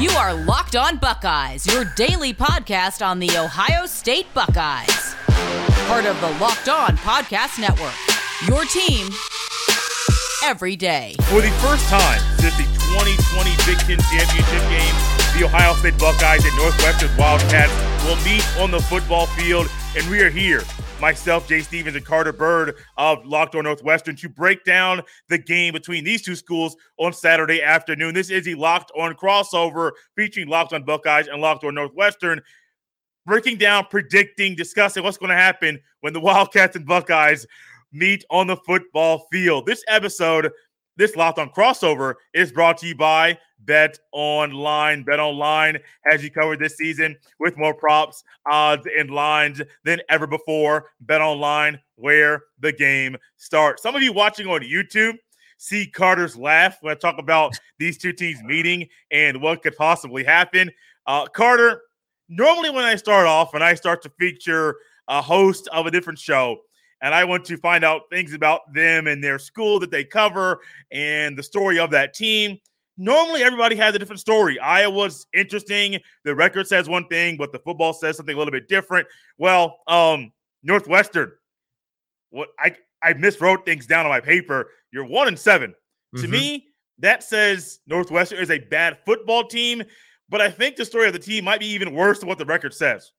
You are Locked On Buckeyes, your daily podcast on the Ohio State Buckeyes. Part of the Locked On Podcast Network. Your team every day. For the first time since the 2020 Big Ten Championship game, the Ohio State Buckeyes and Northwestern Wildcats will meet on the football field, and we are here myself, Jay Stevens, and Carter Bird of Locked On Northwestern to break down the game between these two schools on Saturday afternoon. This is the Locked On crossover featuring Locked On Buckeyes and Locked On Northwestern. Breaking down, predicting, discussing what's going to happen when the Wildcats and Buckeyes meet on the football field. This episode, this Locked On crossover, is brought to you by Bet Online. Bet Online has you covered this season with more props, odds, and lines than ever before. Bet Online, where the game starts. Some of you watching on YouTube see Carter's laugh when I talk about these two teams meeting and what could possibly happen. Uh, Carter, normally when I start off and I start to feature a host of a different show, and I want to find out things about them and their school that they cover and the story of that team normally everybody has a different story. Iowa's interesting. The record says one thing, but the football says something a little bit different. Well, um, Northwestern, what I I miswrote things down on my paper. You're one and 7 mm-hmm. To me, that says Northwestern is a bad football team. But I think the story of the team might be even worse than what the record says.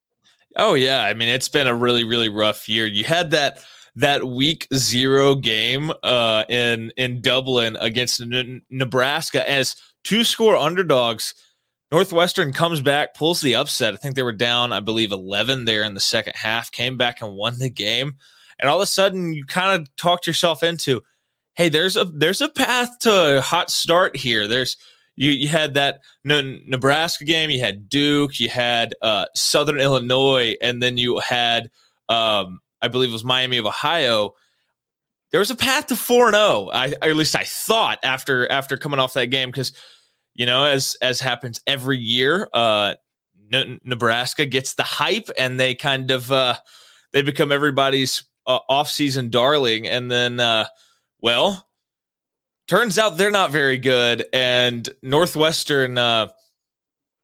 Oh yeah, I mean it's been a really really rough year. You had that that week zero game uh, in in Dublin against N- Nebraska as two score underdogs. Northwestern comes back, pulls the upset. I think they were down, I believe, 11 there in the second half, came back and won the game. And all of a sudden, you kind of talked yourself into, hey, there's a there's a path to a hot start here. There's you you had that Nebraska game, you had Duke, you had uh, Southern Illinois, and then you had um, I believe it was Miami of Ohio. There was a path to 4 and 0. I at least I thought after after coming off that game because you know as as happens every year uh Nebraska gets the hype and they kind of uh they become everybody's uh, off-season darling and then uh well turns out they're not very good and Northwestern uh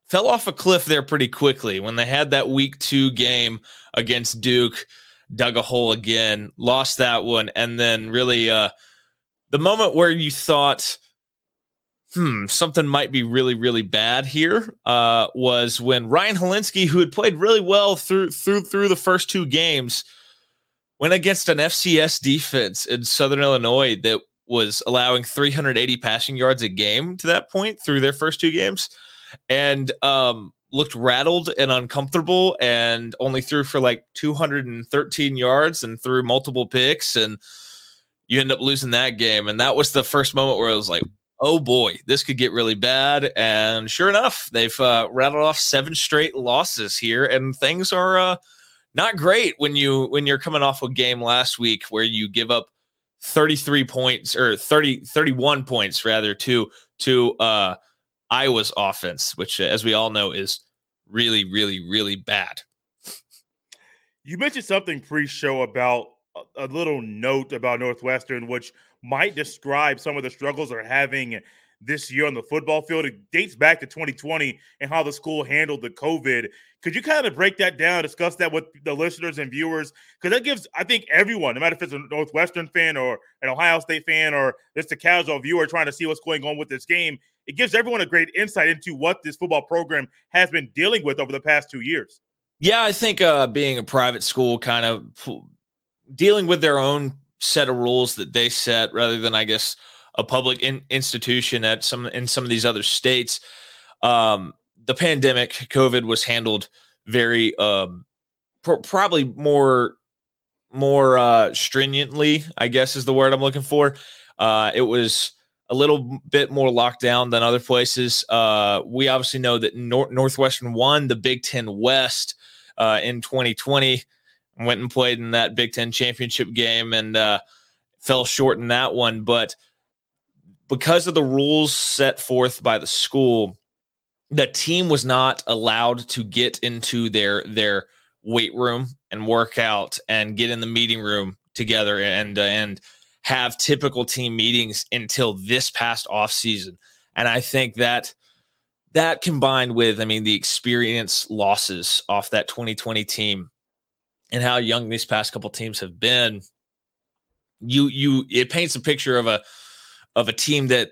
fell off a cliff there pretty quickly when they had that week 2 game against Duke dug a hole again, lost that one, and then really uh, the moment where you thought, hmm, something might be really, really bad here uh, was when Ryan Hilinski, who had played really well through through through the first two games, went against an FCS defense in Southern Illinois that was allowing 380 passing yards a game to that point through their first two games. And um, looked rattled and uncomfortable and only threw for like 213 yards and threw multiple picks and you end up losing that game. And that was the first moment where I was like oh boy this could get really bad. And sure enough they've uh, rattled off seven straight losses here and things are uh, not great when you when you're coming off a game last week where you give up 33 points or 30 31 points rather to to uh Iowa's offense, which, uh, as we all know, is really, really, really bad. You mentioned something pre-show about a, a little note about Northwestern, which might describe some of the struggles they're having this year on the football field. It dates back to 2020 and how the school handled the COVID. Could you kind of break that down, discuss that with the listeners and viewers? Because that gives, I think, everyone, no matter if it's a Northwestern fan or an Ohio State fan or just a casual viewer trying to see what's going on with this game, it gives everyone a great insight into what this football program has been dealing with over the past two years. Yeah, I think uh, being a private school, kind of dealing with their own set of rules that they set, rather than I guess a public in- institution at some in some of these other states. Um, the pandemic, COVID was handled very um, probably more more uh, stringently. I guess is the word I'm looking for. Uh, it was a little bit more locked down than other places. Uh, we obviously know that Nor- Northwestern won the Big Ten West uh, in 2020, went and played in that Big Ten championship game and uh, fell short in that one. But because of the rules set forth by the school, the team was not allowed to get into their their weight room and work out and get in the meeting room together and uh, and have typical team meetings until this past off season. And I think that that combined with, I mean, the experience losses off that 2020 team and how young these past couple teams have been, you you it paints a picture of a of a team that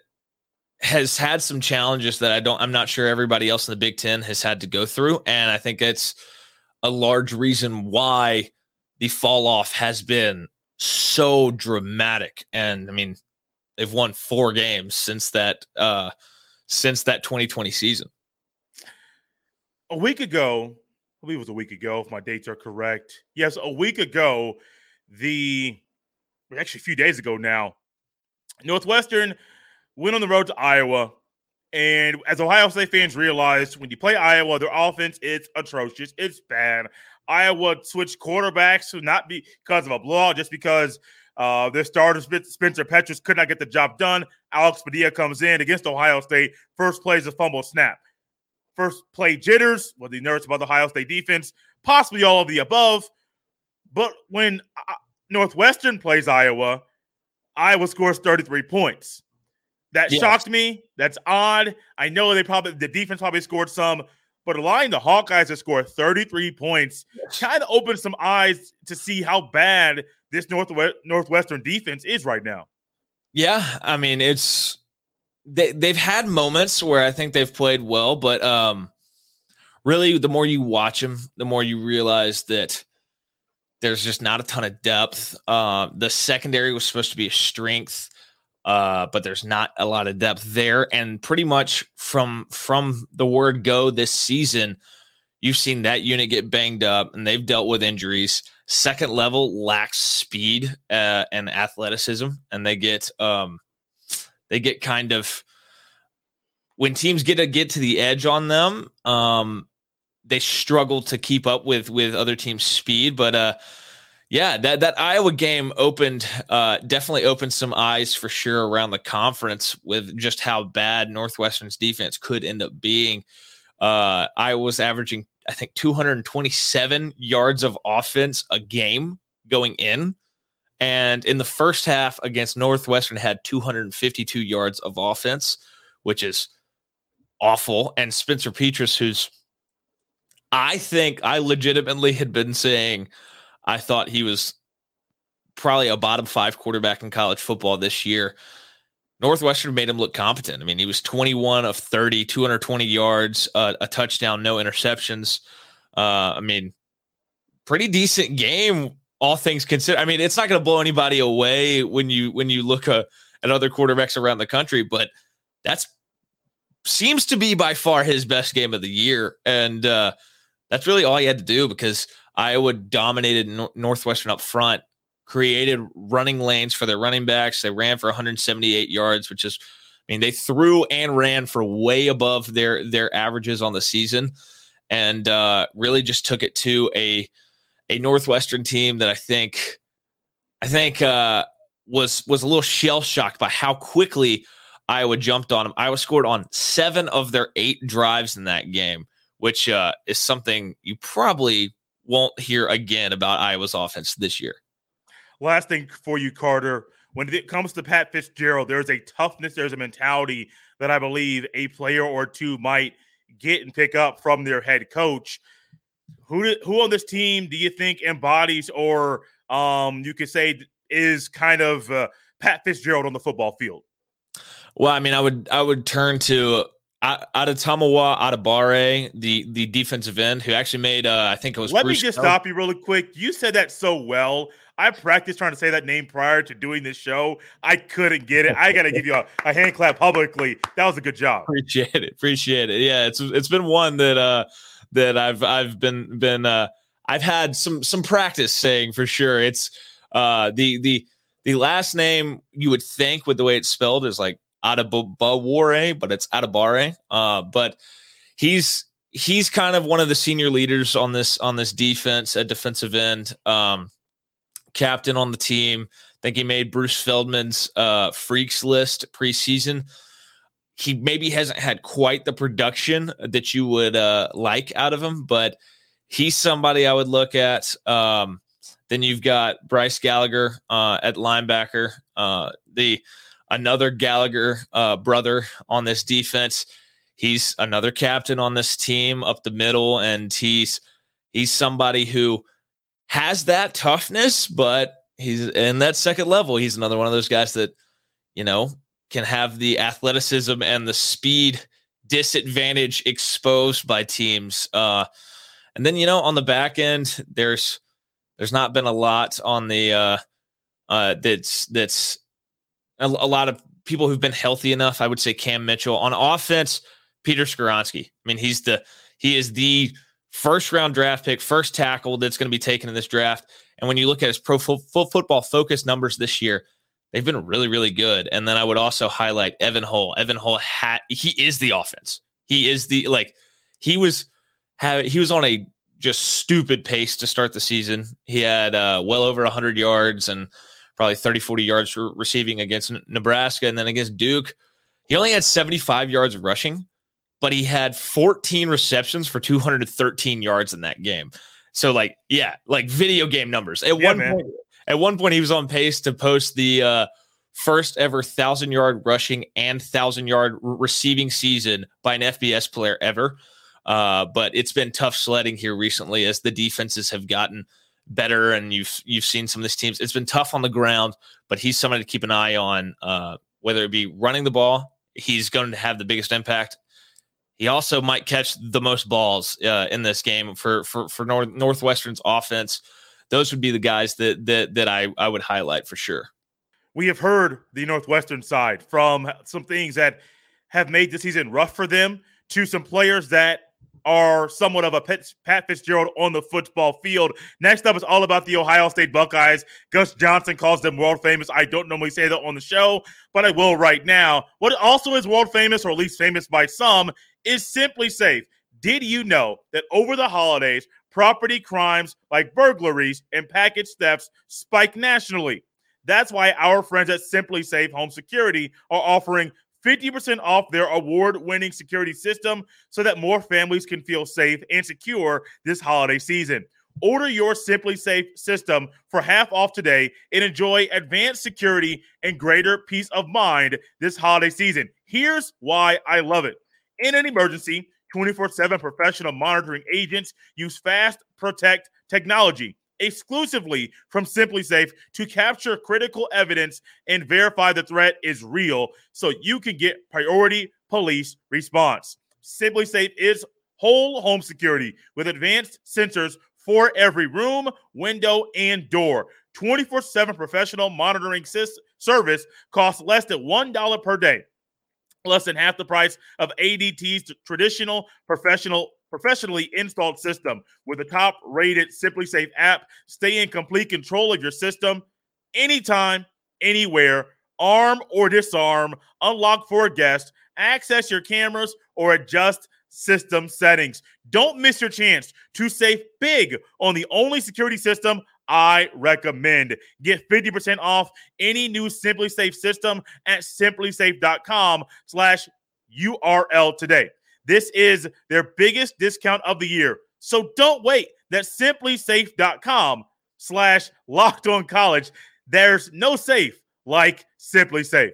has had some challenges that I don't I'm not sure everybody else in the Big 10 has had to go through and I think it's a large reason why the fall off has been so dramatic and I mean they've won 4 games since that uh since that 2020 season. A week ago, I believe it was a week ago, if my dates are correct. Yes, a week ago, the actually a few days ago now, Northwestern went on the road to Iowa. And as Ohio State fans realized, when you play Iowa, their offense is atrocious. It's bad. Iowa switched quarterbacks not because of a blowout, just because uh, their starter Spencer Petras could not get the job done. Alex Padilla comes in against Ohio State. First plays a fumble snap. First play jitters. Was he nervous about the Ohio State defense? Possibly all of the above. But when uh, Northwestern plays Iowa, Iowa scores 33 points. That yeah. shocked me. That's odd. I know they probably the defense probably scored some, but allowing the Hawkeyes to score 33 points kind of opened some eyes to see how bad this Northwest Northwestern defense is right now. Yeah, I mean it's they they've had moments where I think they've played well, but um really the more you watch them, the more you realize that there's just not a ton of depth. Uh, the secondary was supposed to be a strength, uh, but there's not a lot of depth there. And pretty much from from the word go this season, you've seen that unit get banged up, and they've dealt with injuries. Second level lacks speed uh, and athleticism, and they get um, they get kind of when teams get to get to the edge on them. Um, they struggle to keep up with with other teams' speed. But uh, yeah, that that Iowa game opened uh, definitely opened some eyes for sure around the conference with just how bad Northwestern's defense could end up being. Uh, was averaging, I think, 227 yards of offense a game going in. And in the first half against Northwestern, had 252 yards of offense, which is awful. And Spencer Petras, who's I think I legitimately had been saying I thought he was probably a bottom five quarterback in college football this year. Northwestern made him look competent. I mean, he was 21 of 30, 220 yards, uh, a touchdown, no interceptions. Uh, I mean, pretty decent game, all things considered. I mean, it's not going to blow anybody away when you when you look uh, at other quarterbacks around the country, but that's seems to be by far his best game of the year. And uh, that's really all he had to do because Iowa dominated Northwestern up front, created running lanes for their running backs. They ran for 178 yards, which is, I mean, they threw and ran for way above their their averages on the season, and uh, really just took it to a a Northwestern team that I think I think uh, was was a little shell shocked by how quickly Iowa jumped on them. Iowa scored on seven of their eight drives in that game which uh, is something you probably won't hear again about Iowa's offense this year. Last thing for you, Carter. When it comes to Pat Fitzgerald, there's a toughness, there's a mentality that I believe a player or two might get and pick up from their head coach. Who who on this team do you think embodies, or um, you could say is kind of uh, Pat Fitzgerald on the football field? Well, I mean, I would I would turn to Adetomiwa Adebawore, the the defensive end, who actually made uh, I think it was. Let Bruce me just stop you really quick. You said that so well. I practiced trying to say that name prior to doing this show. I couldn't get it. I got to give you a, a, hand clap publicly. That was a good job. Appreciate it. Appreciate it. Yeah, it's it's been one that uh that I've I've been been uh I've had some some practice saying for sure. It's uh the the the last name you would think with the way it's spelled is like Adebawore, but it's Adebare. Uh, but he's he's kind of one of the senior leaders on this on this defense at defensive end. Um, captain on the team. I think he made Bruce Feldman's uh, freaks list preseason. He maybe hasn't had quite the production that you would uh, like out of him, but he's somebody I would look at. Um, then you've got Bryce Gallagher uh, at linebacker. Uh, the another Gallagher uh, brother on this defense. he's another captain on this team up the middle, and he's he's somebody who has that toughness, but he's in that second level. He's another one of those guys that, you know, can have the athleticism and the speed disadvantage exposed by teams. Uh, and then, you know, on the back end, there's there's not been a lot on the uh, uh, that's that's a, a lot of people who've been healthy enough. I would say Cam Mitchell on offense. Peter Skoronski. I mean, he's the he is the first round draft pick, first tackle that's going to be taken in this draft. And when you look at his pro full, football focus numbers this year, they've been really, really good. And then I would also highlight Evan Hull. Evan Hull had he is the offense. He is the like he was he was on a just stupid pace to start the season. He had uh, well over 100 yards and probably 30, 40 yards receiving against Nebraska. And then against Duke, he only had 75 yards rushing, but he had 14 receptions for 213 yards in that game. So like, yeah, like video game numbers. At yeah, one man. point, at one point, he was on pace to post the uh, first ever thousand yard rushing and thousand yard receiving season by an FBS player ever. Uh, but it's been tough sledding here recently as the defenses have gotten better, and you've you've seen some of these teams. It's been tough on the ground, but he's somebody to keep an eye on. Uh, whether it be running the ball, he's going to have the biggest impact. He also might catch the most balls uh, in this game for for for North, Northwestern's offense. Those would be the guys that that that I I would highlight for sure. We have heard the Northwestern side from some things that have made the season rough for them to some players that are somewhat of a Pat Fitzgerald on the football field. Next up is all about the Ohio State Buckeyes. Gus Johnson calls them world famous. I don't normally say that on the show, but I will right now. What also is world famous, or at least famous by some, is SimpliSafe. Did you know that over the holidays, property crimes like burglaries and package thefts spike nationally? That's why our friends at SimpliSafe Home Security are offering 50% off their award winning security system so that more families can feel safe and secure this holiday season. Order your SimpliSafe system for half off today and enjoy advanced security and greater peace of mind this holiday season. Here's why I love it. In an emergency, 24 7 professional monitoring agents use Fast Protect technology exclusively from SimpliSafe to capture critical evidence and verify the threat is real so you can get priority police response. SimpliSafe is whole home security with advanced sensors for every room, window, and door. 24 7 professional monitoring service costs less than $1 per day less than half the price of ADT's traditional professional professionally installed system with a top rated SimpliSafe app. Stay in complete control of your system anytime, anywhere, arm or disarm, unlock for a guest, access your cameras, or adjust system settings. Don't miss your chance to save big on the only security system I recommend. Get 50% off any new SimpliSafe system at simplisafe.com slash URL today. This is their biggest discount of the year. So don't wait. That's simplisafe.com slash locked on college. There's no safe like SimpliSafe.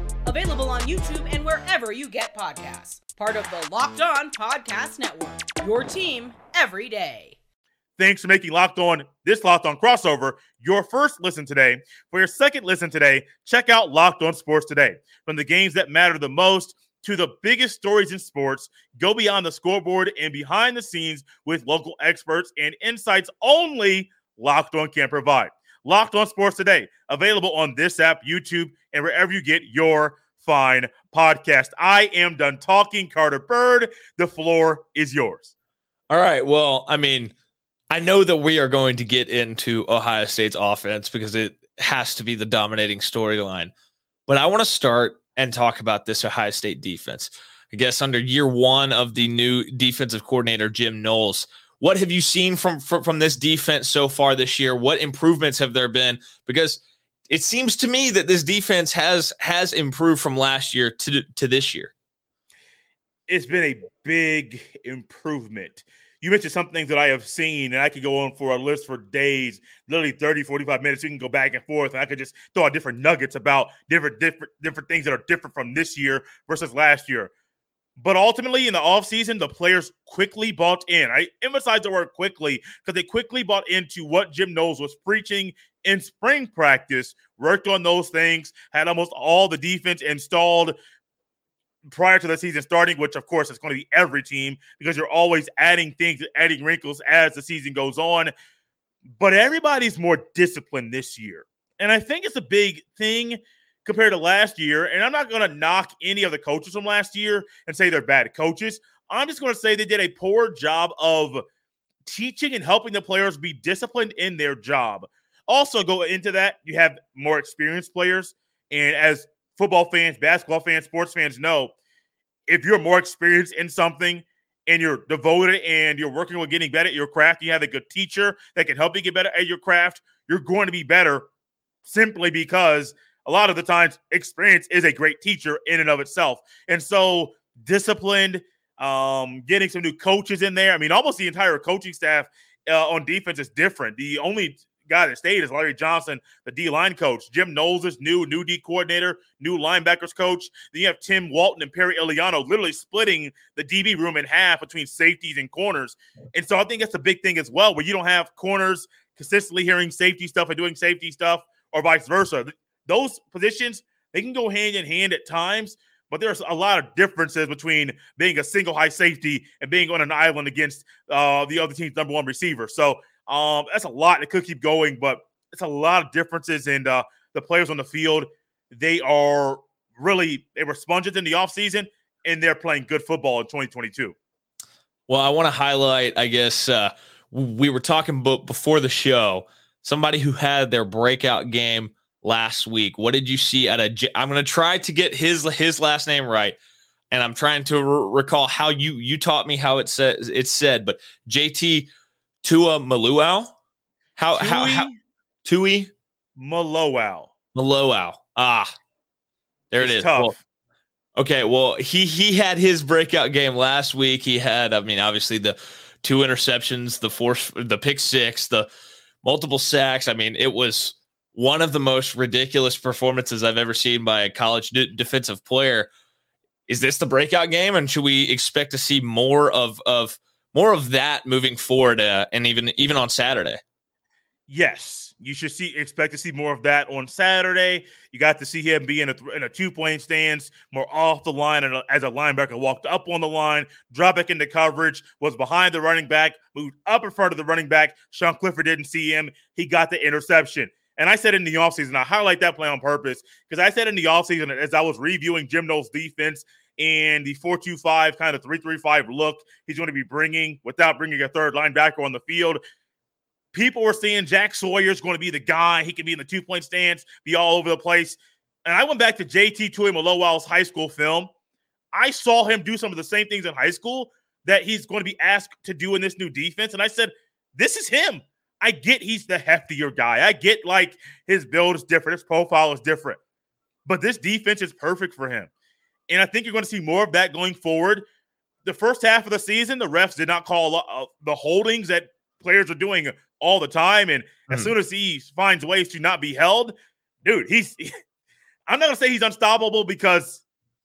Available on YouTube and wherever you get podcasts. Part of the Locked On Podcast Network. Your team every day. Thanks for making Locked On this Locked On crossover your first listen today. For your second listen today, check out Locked On Sports Today. From the games that matter the most to the biggest stories in sports, go beyond the scoreboard and behind the scenes with local experts and insights only Locked On can provide. Locked On Sports Today, available on this app, YouTube, and wherever you get your fine podcast. I am done talking. Carter Bird, the floor is yours. All right. Well, I mean, I know that we are going to get into Ohio State's offense because it has to be the dominating storyline. But I want to start and talk about this Ohio State defense I guess under year one of the new defensive coordinator Jim Knowles. What have you seen from, from from this defense so far this year? What improvements have there been? Because it seems to me that this defense has has improved from last year to to this year. It's been a big improvement. You mentioned some things that I have seen, and I could go on for a list for days, literally 30, 45 minutes. You can go back and forth, and I could just throw out different nuggets about different different different things that are different from this year versus last year. But ultimately, in the offseason, the players quickly bought in. I emphasize the word quickly because they quickly bought into what Jim Knowles was preaching in spring practice, worked on those things, had almost all the defense installed prior to the season starting, which of course is going to be every team because you're always adding things, adding wrinkles as the season goes on. But everybody's more disciplined this year. And I think it's a big thing compared to last year. And I'm not going to knock any of the coaches from last year and say they're bad coaches. I'm just going to say they did a poor job of teaching and helping the players be disciplined in their job. Also, go into that, you have more experienced players. And as football fans, basketball fans, sports fans know, if you're more experienced in something and you're devoted and you're working on getting better at your craft, you have a good teacher that can help you get better at your craft, you're going to be better simply because a lot of the times experience is a great teacher in and of itself. And so disciplined, um, getting some new coaches in there. I mean, almost the entire coaching staff uh, on defense is different. The only guy that stayed is Larry Johnson, the D line coach. Jim Knowles is new, new D coordinator, new linebackers coach. Then you have Tim Walton and Perry Eliano literally splitting the DB room in half between safeties and corners. And so I think that's a big thing as well, where you don't have corners consistently hearing safety stuff and doing safety stuff, or vice versa those positions they can go hand in hand at times, but there's a lot of differences between being a single high safety and being on an island against uh, the other team's number one receiver. So um, that's a lot that could keep going, but it's a lot of differences And uh, the players on the field. They are really they were sponges in the offseason and they're playing good football in 2022. Well, I want to highlight, I guess, uh, we were talking before the show, somebody who had their breakout game last week. What did you see at a? I'm going to try to get his his last name right, and I'm trying to recall how you you taught me how it says it's said. But JT Tua Maluau, how Tui, how how Tui Maloau Maloau. Ah, there it's it is. Well, okay, well he he had his breakout game last week. He had, I mean, obviously the two interceptions, the force, the pick six, the multiple sacks. I mean, it was one of the most ridiculous performances I've ever seen by a college defensive player. Is this the breakout game, and should we expect to see more of of more of that moving forward, uh, and even even on Saturday? Yes, you should see expect to see more of that on Saturday. You got to see him be in a, in a two point stance, more off the line, and as a linebacker walked up on the line, drop back into coverage, was behind the running back, moved up in front of the running back. Sean Clifford didn't see him. He got the interception. And I said in the offseason, I highlight that play on purpose because I said in the offseason, as I was reviewing Jim Knowles' defense and the 4-2-5 kind of 3-3-5 look he's going to be bringing without bringing a third linebacker on the field. People were saying Jack Sawyer's going to be the guy. He can be in the two-point stance, be all over the place. And I went back to JT Tuimoloau's high school film. I saw him do some of the same things in high school that he's going to be asked to do in this new defense. And I said, this is him. I get he's the heftier guy. I get like his build is different, his profile is different. But this defense is perfect for him. And I think you're going to see more of that going forward. The first half of the season, the refs did not call uh, the holdings that players are doing all the time. And mm. as hmm. soon as he finds ways to not be held, dude, he's. I'm not going to say he's unstoppable because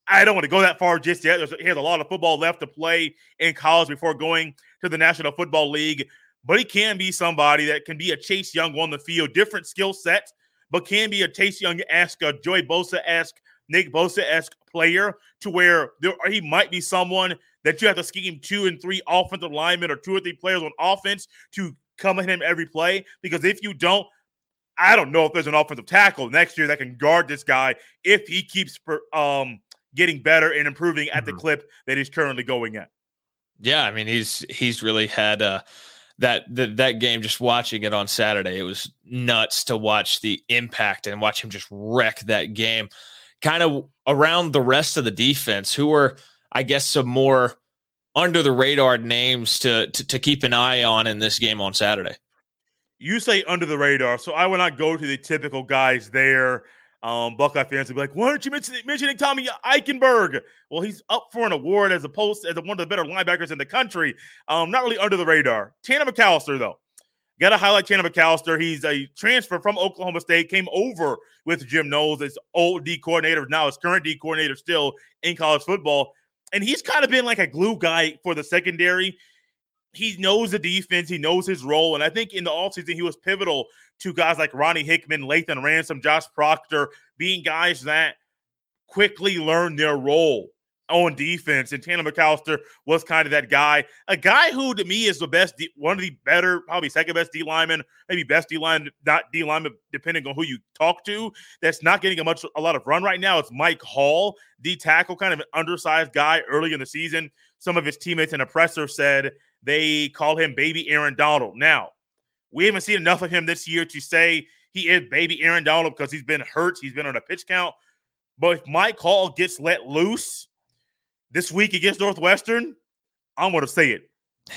I don't want to go that far just yet. There's, he has a lot of football left to play in college before going to the National Football League but he can be somebody that can be a Chase Young on the field, different skill sets, but can be a Chase Young esque, a Joey Bosa esque, Nick Bosa esque player to where there, he might be someone that you have to scheme two and three offensive linemen or two or three players on offense to come at him every play. Because if you don't, I don't know if there's an offensive tackle next year that can guard this guy if he keeps um, getting better and improving at mm-hmm. the clip that he's currently going at. Yeah, I mean he's he's really had uh that that that game just watching it on Saturday it was nuts to watch the impact and watch him just wreck that game kind of around the rest of the defense who were I guess, some more under the radar names to, to, to keep an eye on in this game on Saturday? You say under the radar, so I will not go to the typical guys there. Um, Buckeye fans will be like, "Why aren't you mentioning, mentioning Tommy Eichenberg?" Well, he's up for an award as opposed as one of the better linebackers in the country. Um, not really under the radar. Tanner McAllister, though, got to highlight Tanner McAllister. He's a transfer from Oklahoma State, came over with Jim Knowles, his old D coordinator, now his current D coordinator, still in college football, and he's kind of been like a glue guy for the secondary he knows the defense, he knows his role. And I think in the offseason, he was pivotal to guys like Ronnie Hickman, Lathan Ransom, Josh Proctor, being guys that quickly learn their role on defense. And Tanner McAllister was kind of that guy, a guy who to me is the best, one of the better, probably second best D lineman, maybe best D line, not D lineman, depending on who you talk to. That's not getting a much a lot of run right now. It's Mike Hall, D tackle, kind of an undersized guy early in the season. Some of his teammates and oppressor said they call him baby Aaron Donald. Now, we haven't seen enough of him this year to say he is baby Aaron Donald because he's been hurt. He's been on a pitch count. But if Mike Hall gets let loose this week against Northwestern, I'm going to say it.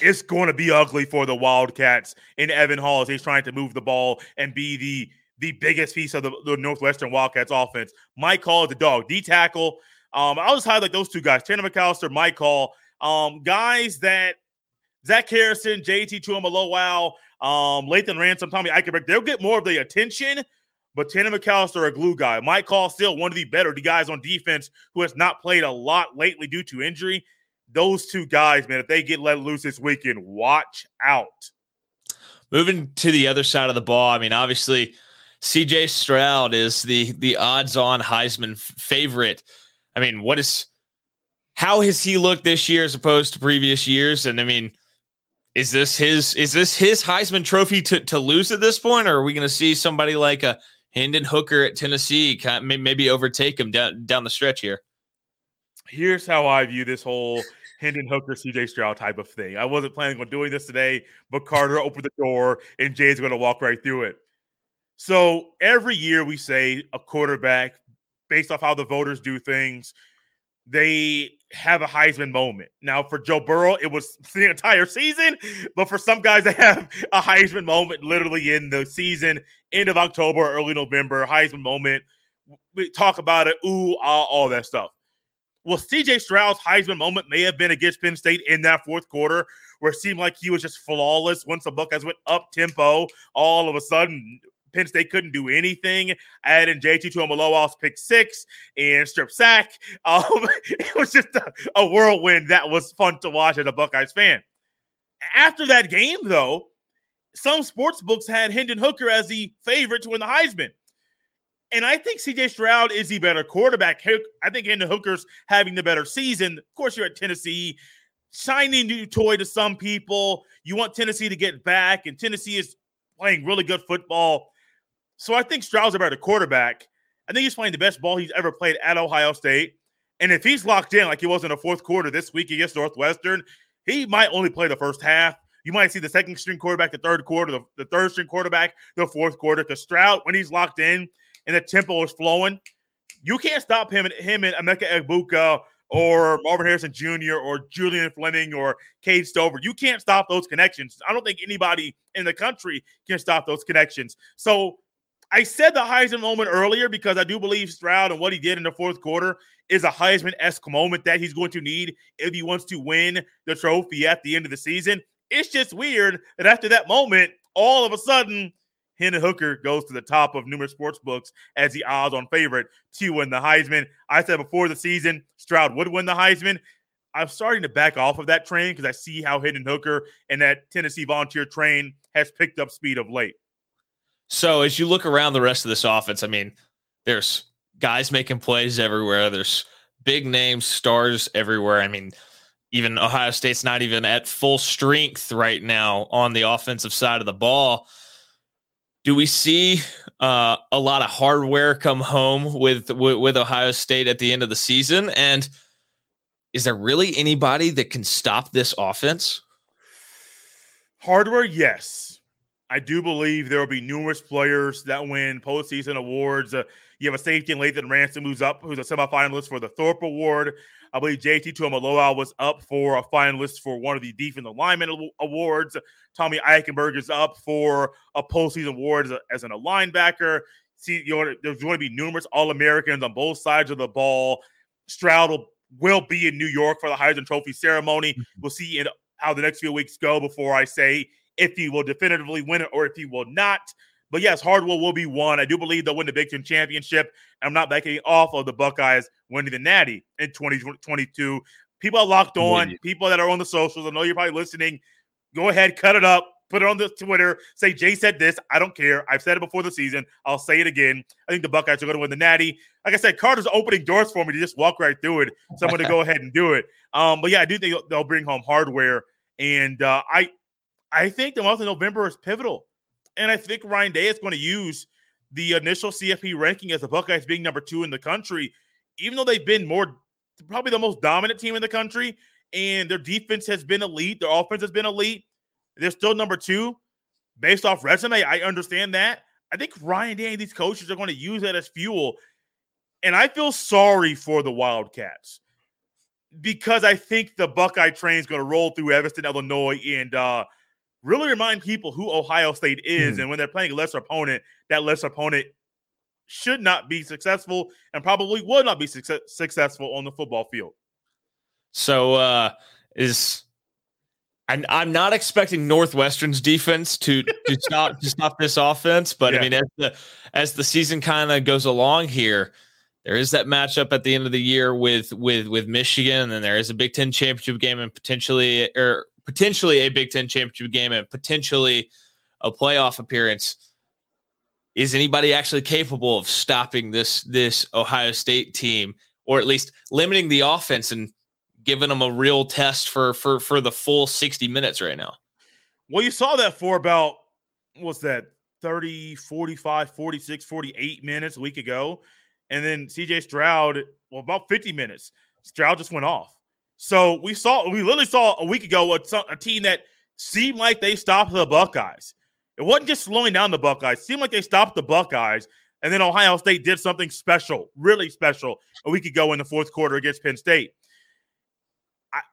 It's going to be ugly for the Wildcats in Evan Hall as he's trying to move the ball and be the the biggest piece of the, the Northwestern Wildcats offense. Mike Hall is the dog. D tackle. Um, I'll just highlight those two guys, Tanner McAllister, Mike Hall. Um, guys that Zach Harrison, JT Tuimoloau, um, Lathan Ransom, Tommy Eichenberg, they'll get more of the attention. But Tanner McAllister, a glue guy. Mike Hall, still one of the better guys on defense who has not played a lot lately due to injury. Those two guys, man, if they get let loose this weekend, watch out. Moving to the other side of the ball, I mean, obviously, CJ Stroud is the the odds-on Heisman favorite. I mean, what is how has he looked this year as opposed to previous years? And I mean, is this his is this his Heisman Trophy to to lose at this point, or are we going to see somebody like a Hendon Hooker at Tennessee kind of maybe overtake him down down the stretch here? Here's how I view this whole Hendon Hooker, CJ Stroud type of thing. I wasn't planning on doing this today, but Carter opened the door and Jay's going to walk right through it. So every year we say a quarterback, based off how the voters do things, they have a Heisman moment. Now, for Joe Burrow, it was the entire season, but for some guys, they have a Heisman moment literally in the season, end of October, early November, Heisman moment. We talk about it, ooh, ah, all that stuff. Well, CJ Stroud's Heisman moment may have been against Penn State in that fourth quarter, where it seemed like he was just flawless once the Buckeyes went up tempo. All of a sudden, Penn State couldn't do anything. Adding JT Tuimoloau's pick six and strip sack. Um, it was just a, a whirlwind that was fun to watch as a Buckeyes fan. After that game, though, some sports books had Hendon Hooker as the favorite to win the Heisman. And I think CJ Stroud is the better quarterback. I think Hendon Hooker's having the better season. Of course, you're at Tennessee. Shiny new toy to some people. You want Tennessee to get back, and Tennessee is playing really good football. So I think Stroud's about a better quarterback. I think he's playing the best ball he's ever played at Ohio State. And if he's locked in like he was in the fourth quarter this week against Northwestern, he might only play the first half. You might see the second string quarterback, the third quarter, the, the third string quarterback, the fourth quarter. Because Stroud, when he's locked in and the tempo is flowing, you can't stop him and him and Emeka Egbuka or Marvin Harrison Jr. or Julian Fleming or Cade Stover. You can't stop those connections. I don't think anybody in the country can stop those connections. So I said the Heisman moment earlier because I do believe Stroud and what he did in the fourth quarter is a Heisman esque moment that he's going to need if he wants to win the trophy at the end of the season. It's just weird that after that moment, all of a sudden, Hendon Hooker goes to the top of numerous sports books as the odds on favorite to win the Heisman. I said before the season, Stroud would win the Heisman. I'm starting to back off of that train because I see how Hendon Hooker and that Tennessee volunteer train has picked up speed of late. So as you look around the rest of this offense, I mean, there's guys making plays everywhere. There's big names, stars everywhere. I mean, even Ohio State's not even at full strength right now on the offensive side of the ball. Do we see uh, a lot of hardware come home with, with with Ohio State at the end of the season? And is there really anybody that can stop this offense? Hardware, yes. I do believe there will be numerous players that win postseason awards. Uh, you have a safety in Lathan Ransom who's up, who's a semifinalist for the Thorpe Award. I believe JT Tuimoloau was up for a finalist for one of the defensive lineman awards. Tommy Eichenberg is up for a postseason award as, a, as an, a linebacker. See, you know, there's going to be numerous All Americans on both sides of the ball. Stroud will, will be in New York for the Heisman Trophy ceremony. Mm-hmm. We'll see in, how the next few weeks go before I say if he will definitively win it or if he will not. But yes, Hardwell will be one. I do believe they'll win the Big Ten championship. I'm not backing off of the Buckeyes winning the Natty in 2022. People are locked on. People that are on the socials. I know you're probably listening. Go ahead, cut it up, put it on the Twitter. Say Jay said this. I don't care. I've said it before the season. I'll say it again. I think the Buckeyes are going to win the Natty. Like I said, Carter's opening doors for me to just walk right through it. So I'm going to go ahead and do it. Um, but yeah, I do think they'll bring home hardware, and uh, I, I think the month of November is pivotal. And I think Ryan Day is going to use the initial CFP ranking as the Buckeyes being number two in the country, even though they've been more, probably the most dominant team in the country, and their defense has been elite, their offense has been elite. They're still number two based off resume. I understand that. I think Ryan Day and these coaches are going to use that as fuel. And I feel sorry for the Wildcats because I think the Buckeye train is going to roll through Evanston, Illinois, and uh, really remind people who Ohio State is. Mm. And when they're playing a lesser opponent, that lesser opponent should not be successful and probably will not be success- successful on the football field. So, uh, is I'm, I'm not expecting Northwestern's defense to to stop to stop this offense, but yeah. I mean as the as the season kind of goes along here, there is that matchup at the end of the year with with with Michigan, and there is a Big Ten championship game and potentially or potentially a Big Ten championship game and potentially a playoff appearance. Is anybody actually capable of stopping this this Ohio State team, or at least limiting the offense and giving them a real test for for for the full sixty minutes right now? Well, you saw that for about what's that 30, 45, 46, 48 minutes a week ago. And then CJ Stroud, well, about 50 minutes. Stroud just went off. So we saw, we literally saw a week ago a, a team that seemed like they stopped the Buckeyes. It wasn't just slowing down the Buckeyes. It seemed like they stopped the Buckeyes. And then Ohio State did something special, really special, a week ago in the fourth quarter against Penn State.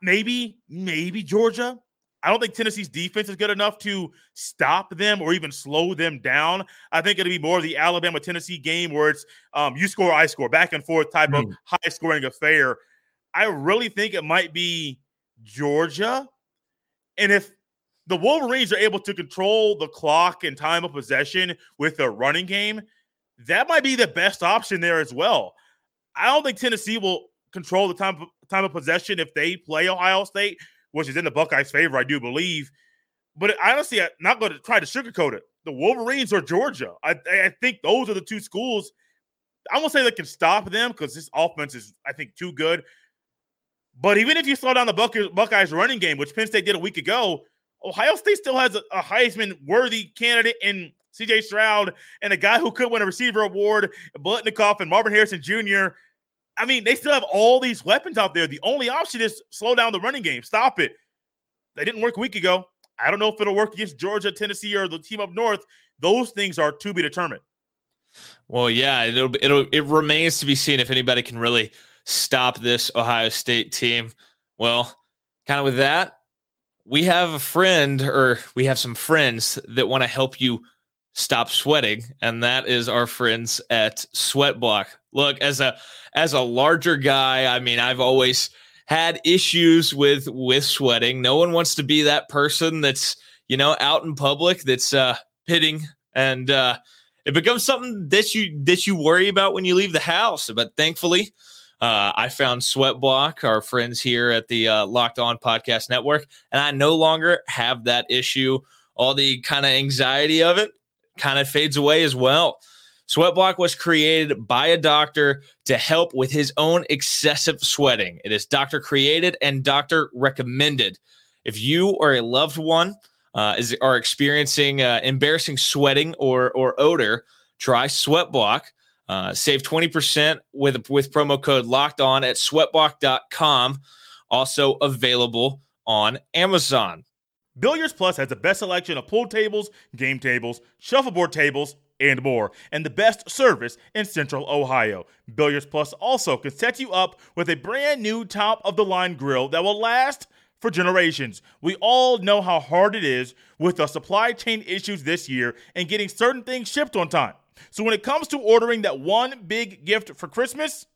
Maybe, maybe Georgia. I don't think Tennessee's defense is good enough to stop them or even slow them down. I think it'll be more of the Alabama Tennessee game where it's um, you score, I score, back and forth type mm. of high scoring affair. I really think it might be Georgia. And if the Wolverines are able to control the clock and time of possession with their running game, that might be the best option there as well. I don't think Tennessee will control the time time of possession if they play Ohio State, which is in the Buckeyes' favor, I do believe. But honestly, I'm not going to try to sugarcoat it. The Wolverines or Georgia. I, I think those are the two schools. I won't say they can stop them because this offense is, I think, too good. But even if you slow down the Buckeyes running game, which Penn State did a week ago, Ohio State still has a, a Heisman worthy candidate in CJ Stroud and a guy who could win a receiver award, Biletnikoff and Marvin Harrison Jr. I mean, they still have all these weapons out there. The only option is slow down the running game, stop it. They didn't work a week ago. I don't know if it'll work against Georgia, Tennessee, or the team up north. Those things are to be determined. Well, yeah, it'll it'll it remains to be seen if anybody can really stop this Ohio State team. Well, kind of with that, we have a friend or we have some friends that want to help you stop sweating and that is our friends at Sweatblock. Look, as a as a larger guy, I mean, I've always had issues with with sweating. No one wants to be that person that's, you know, out in public that's uh pitting and uh it becomes something that you that you worry about when you leave the house. But thankfully, uh, I found Sweatblock, our friends here at the uh, Locked On Podcast Network, and I no longer have that issue. All the kind of anxiety of it kind of fades away as well. Sweatblock was created by a doctor to help with his own excessive sweating. It is doctor created and doctor recommended. If you or a loved one uh, is are experiencing uh, embarrassing sweating or or odor, try Sweatblock. Uh, save 20% with with promo code locked on at sweatblock.com. Also available on Amazon. Billiards Plus has the best selection of pool tables, game tables, shuffleboard tables, and more, and the best service in Central Ohio. Billiards Plus also can set you up with a brand new top of the line grill that will last for generations. We all know how hard it is with the supply chain issues this year and getting certain things shipped on time. So when it comes to ordering that one big gift for Christmas,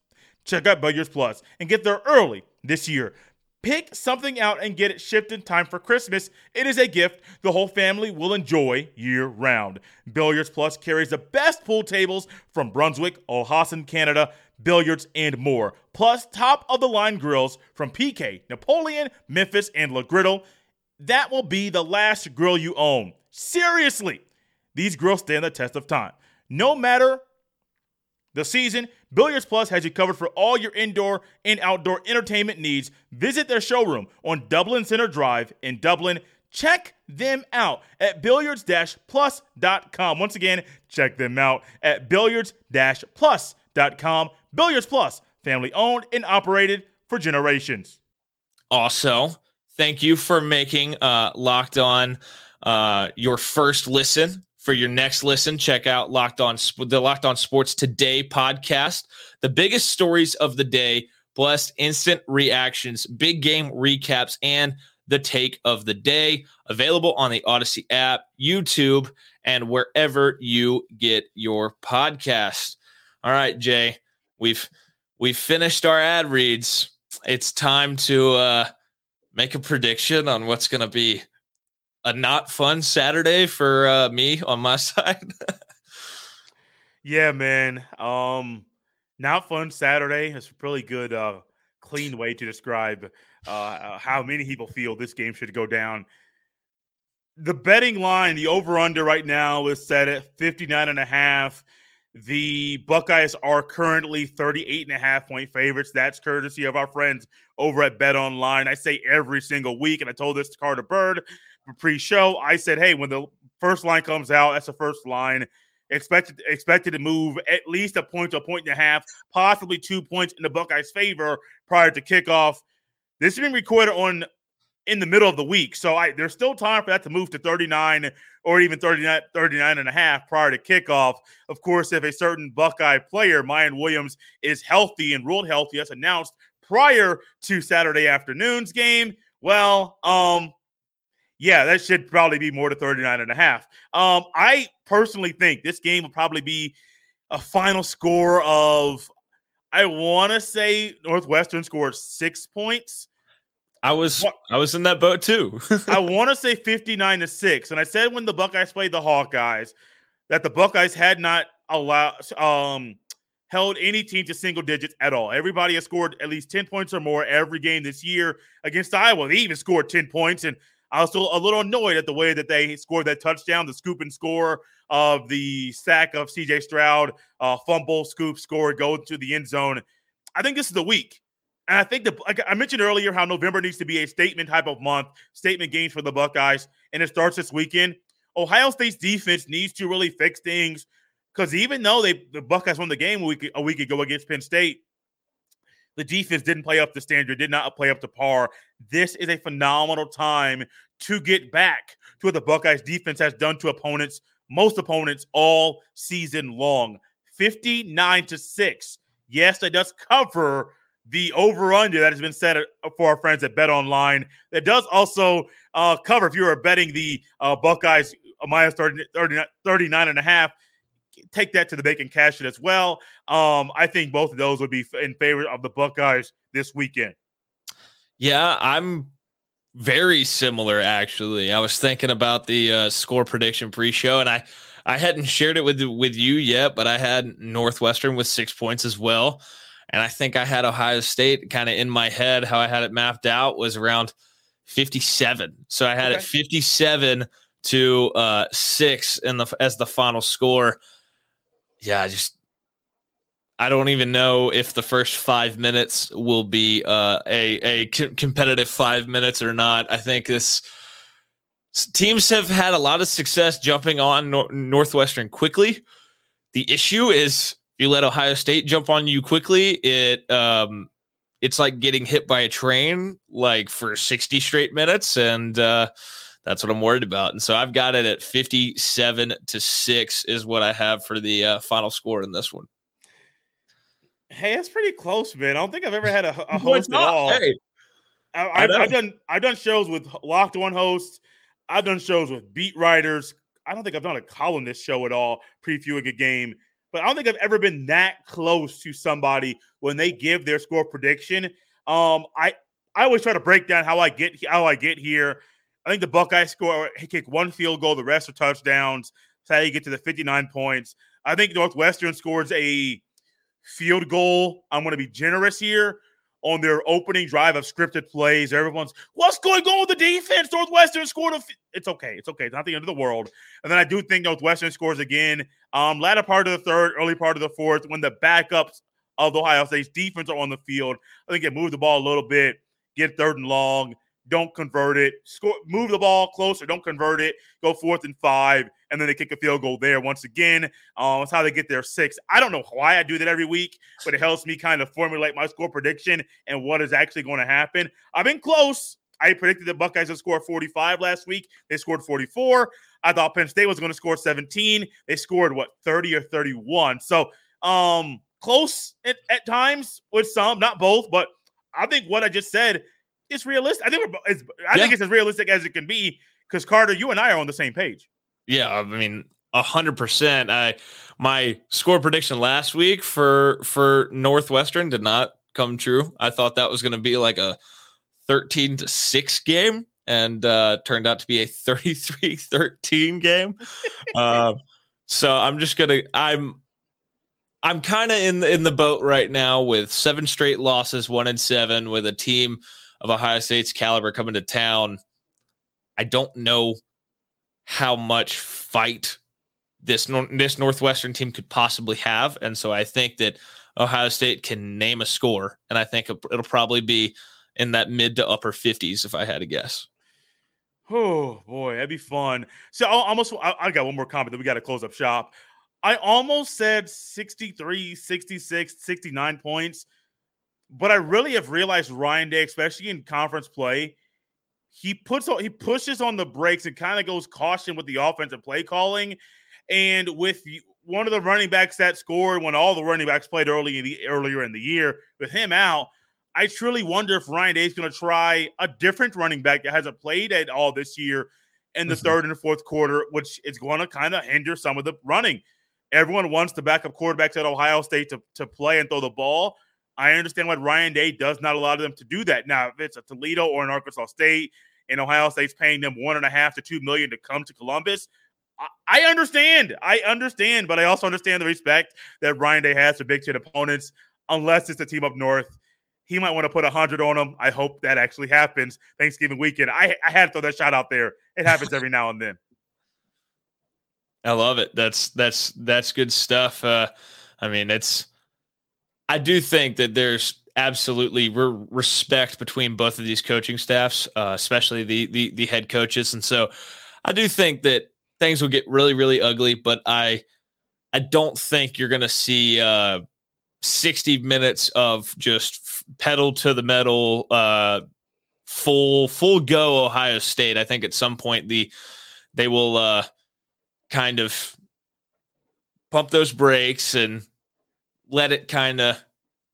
check out Billiards Plus and get there early this year. Pick something out and get it shipped in time for Christmas. It is a gift the whole family will enjoy year round. Billiards Plus carries the best pool tables from Brunswick, Olhausen, Canada, billiards, and more. Plus, top of the line grills from PK, Napoleon, Memphis, and Le Griddle. That will be the last grill you own. Seriously, these grills stand the test of time. No matter the season, Billiards Plus has you covered for all your indoor and outdoor entertainment needs. Visit their showroom on Dublin Center Drive in Dublin. Check them out at billiards plus.com. Once again, check them out at billiards plus.com. Billiards Plus, family owned and operated for generations. Also, thank you for making uh, Locked On uh, your first listen for your next listen, check out Locked On the Locked On Sports Today podcast. The biggest stories of the day, plus instant reactions, big game recaps, and the take of the day. Available on the Audacy app, YouTube, and wherever you get your podcast. All right, Jay, we've we've finished our ad reads. It's time to uh, make a prediction on what's going to be a not fun Saturday for uh, me on my side. yeah, man. Um, not fun Saturday. It's a really good, uh, clean way to describe uh, how many people feel this game should go down. The betting line, the over under right now is set at 59 and a half. The Buckeyes are currently 38 and a half point favorites. That's courtesy of our friends over at Bet Online. I say every single week, and I told this to Carter Byrd pre-show. I said, hey, when the first line comes out, that's the first line. Expected expected to move at least a point to a point and a half, possibly two points in the Buckeyes' favor prior to kickoff. This is being recorded on in the middle of the week. So I, there's still time for that to move to 39 or even 39, 39 and a half prior to kickoff. Of course, if a certain Buckeye player, Miyan Williams, is healthy and ruled healthy as announced prior to Saturday afternoon's game, well, um, yeah, that should probably be more to 39 and a half. Um, I personally think this game will probably be a final score of, I want to say Northwestern scored six points. I was I was in that boat too. I want to say 59 to 6. And I said when the Buckeyes played the Hawkeyes that the Buckeyes had not allowed um held any team to single digits at all. Everybody has scored at least 10 points or more every game this year against Iowa. They even scored 10 points and I was still a little annoyed at the way that they scored that touchdown, the scoop and score of the sack of CJ Stroud, uh, fumble, scoop, score, go to the end zone. I think this is the week. And I think the like I mentioned earlier how November needs to be a statement type of month, statement games for the Buckeyes, and it starts this weekend. Ohio State's defense needs to really fix things because even though they the Buckeyes won the game a week, a week ago against Penn State, the defense didn't play up to standard, did not play up to par. This is a phenomenal time to get back to what the Buckeyes defense has done to opponents, most opponents all season long. 59 to 6. Yes, that does cover the over under that has been set for our friends at Bet Online. That does also uh, cover if you are betting the uh, Buckeyes uh, minus 30, 30, 39 and a half take that to the bank and cash it as well. Um, I think both of those would be in favor of the Buckeyes this weekend. Yeah, I'm very similar actually. I was thinking about the uh, score prediction pre-show, and I I hadn't shared it with with you yet, but I had Northwestern with six points as well, and I think I had Ohio State kind of in my head. How I had it mapped out was around 57. So I had okay. it 57 to uh, six in the as the final score yeah, I just I don't even know if the first five minutes will be uh, a a competitive five minutes or not. I think this teams have had a lot of success jumping on Nor- Northwestern quickly. The issue is you let Ohio State jump on you quickly, it um, it's like getting hit by a train like for 60 straight minutes and uh, that's what I'm worried about. And so I've got it at 57 to six is what I have for the uh, final score in this one. Hey, that's pretty close, man. I don't think I've ever had a, a host at all. Hey, I, have done I've done shows with locked on hosts. I've done shows with beat writers. I don't think I've done a columnist show at all, previewing a game. But I don't think I've ever been that close to somebody when they give their score prediction. Um, I I always try to break down how I get how I get here. I think the Buckeyes score he kick one field goal, the rest are touchdowns. That's how you get to the 59 points. I think Northwestern scores a field goal. I'm going to be generous here on their opening drive of scripted plays. Everyone's, what's going on with the defense? Northwestern scored a. F-. It's okay. It's okay. It's not the end of the world. And then I do think Northwestern scores again. Um, latter part of the third, early part of the fourth, when the backups of the Ohio State's defense are on the field. I think they move the ball a little bit, get third and long, don't convert it, score, move the ball closer, don't convert it, go fourth and five, and then they kick a field goal there once again. Um, that's how they get their six. I don't know why I do that every week, but it helps me kind of formulate my score prediction and what is actually going to happen. I've been close. I predicted the Buckeyes would score 45 last week. They scored 44. I thought Penn State was going to score 17. They scored what 30 or 31. So um close at, at times with some, not both, but I think what I just said is realistic. I think it's, I yeah. think it's as realistic as it can be because Carter, you and I are on the same page. Yeah, I mean, a hundred percent. I my score prediction last week for for Northwestern did not come true. I thought that was going to be like a thirteen to six game, and uh, turned out to be a 33-13 game. uh, so I'm just gonna I'm I'm kind of in the, in the boat right now with seven straight losses, one and seven, with a team of Ohio State's caliber coming to town. I don't know how much fight this this Northwestern team could possibly have, and so I think that Ohio State can name a score, and I think it'll probably be in that mid to upper fifties if I had to guess. Oh boy, that'd be fun. So I almost I, I got one more comment that we got to close up shop. I almost said 63, 66, 69 points, but I really have realized Ryan Day, especially in conference play, he puts on he pushes on the brakes and kind of goes caution with the offensive play calling. And with one of the running backs that scored when all the running backs played early in the earlier in the year, with him out, I truly wonder if Ryan Day is going to try a different running back that hasn't played at all this year in the mm-hmm. third and fourth quarter, which is going to kind of hinder some of the running. Everyone wants the backup quarterbacks at Ohio State to, to play and throw the ball. I understand why Ryan Day does not allow them to do that. Now, if it's a Toledo or an Arkansas State and Ohio State's paying them one and a half to two million to come to Columbus, I, I understand. I understand, but I also understand the respect that Ryan Day has for Big Ten opponents, unless it's a team up north. He might want to put a hundred on them. I hope that actually happens Thanksgiving weekend. I, I had to throw that shot out there. It happens every now and then. I love it. That's that's that's good stuff. Uh, I mean, it's I do think that there's absolutely re- respect between both of these coaching staffs, uh, especially the, the the head coaches, and so I do think that things will get really really ugly. But I I don't think you're going to see uh, 60 minutes of just pedal to the metal, uh, full full go Ohio State. I think at some point the they will uh, kind of pump those brakes and let it kind of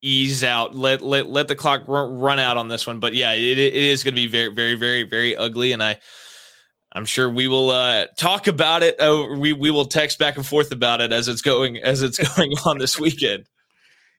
ease out. Let let let the clock run, run out on this one. But yeah, it, it is going to be very very very very ugly, and I I'm sure we will uh, talk about it. Uh, we we will text back and forth about it as it's going as it's going on this weekend.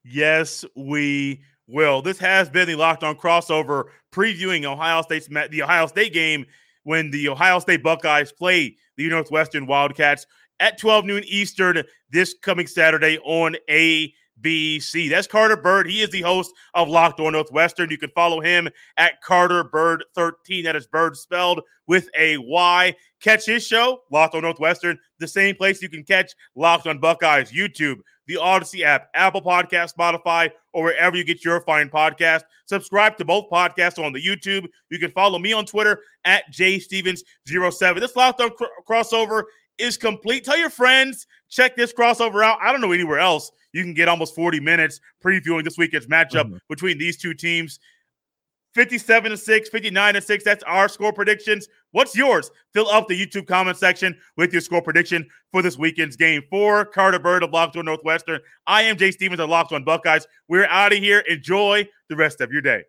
Yes, we will. This has been the Locked On crossover previewing Ohio State's the Ohio State game when the Ohio State Buckeyes play the Northwestern Wildcats at 12 noon Eastern this coming Saturday on a BC. That's Carter Byrd. He is the host of Locked On Northwestern. You can follow him at Carter Byrd 13. That is Byrd spelled with a Y. Catch his show, Locked On Northwestern, the same place you can catch Locked On Buckeyes, YouTube, the Audacy app, Apple Podcast, Spotify, or wherever you get your fine podcast. Subscribe to both podcasts on the YouTube. You can follow me on Twitter at jstevens07. This Locked On cr- crossover is complete. Tell your friends, check this crossover out. I don't know anywhere else you can get almost 40 minutes previewing this weekend's matchup mm-hmm. between these two teams. 57 to 6, 59 to 6. That's our score predictions. What's yours? Fill up the YouTube comment section with your score prediction for this weekend's game. For Carter Byrd of Locked On Northwestern, I am Jay Stevens of Locked On Buckeyes. We're out of here. Enjoy the rest of your day.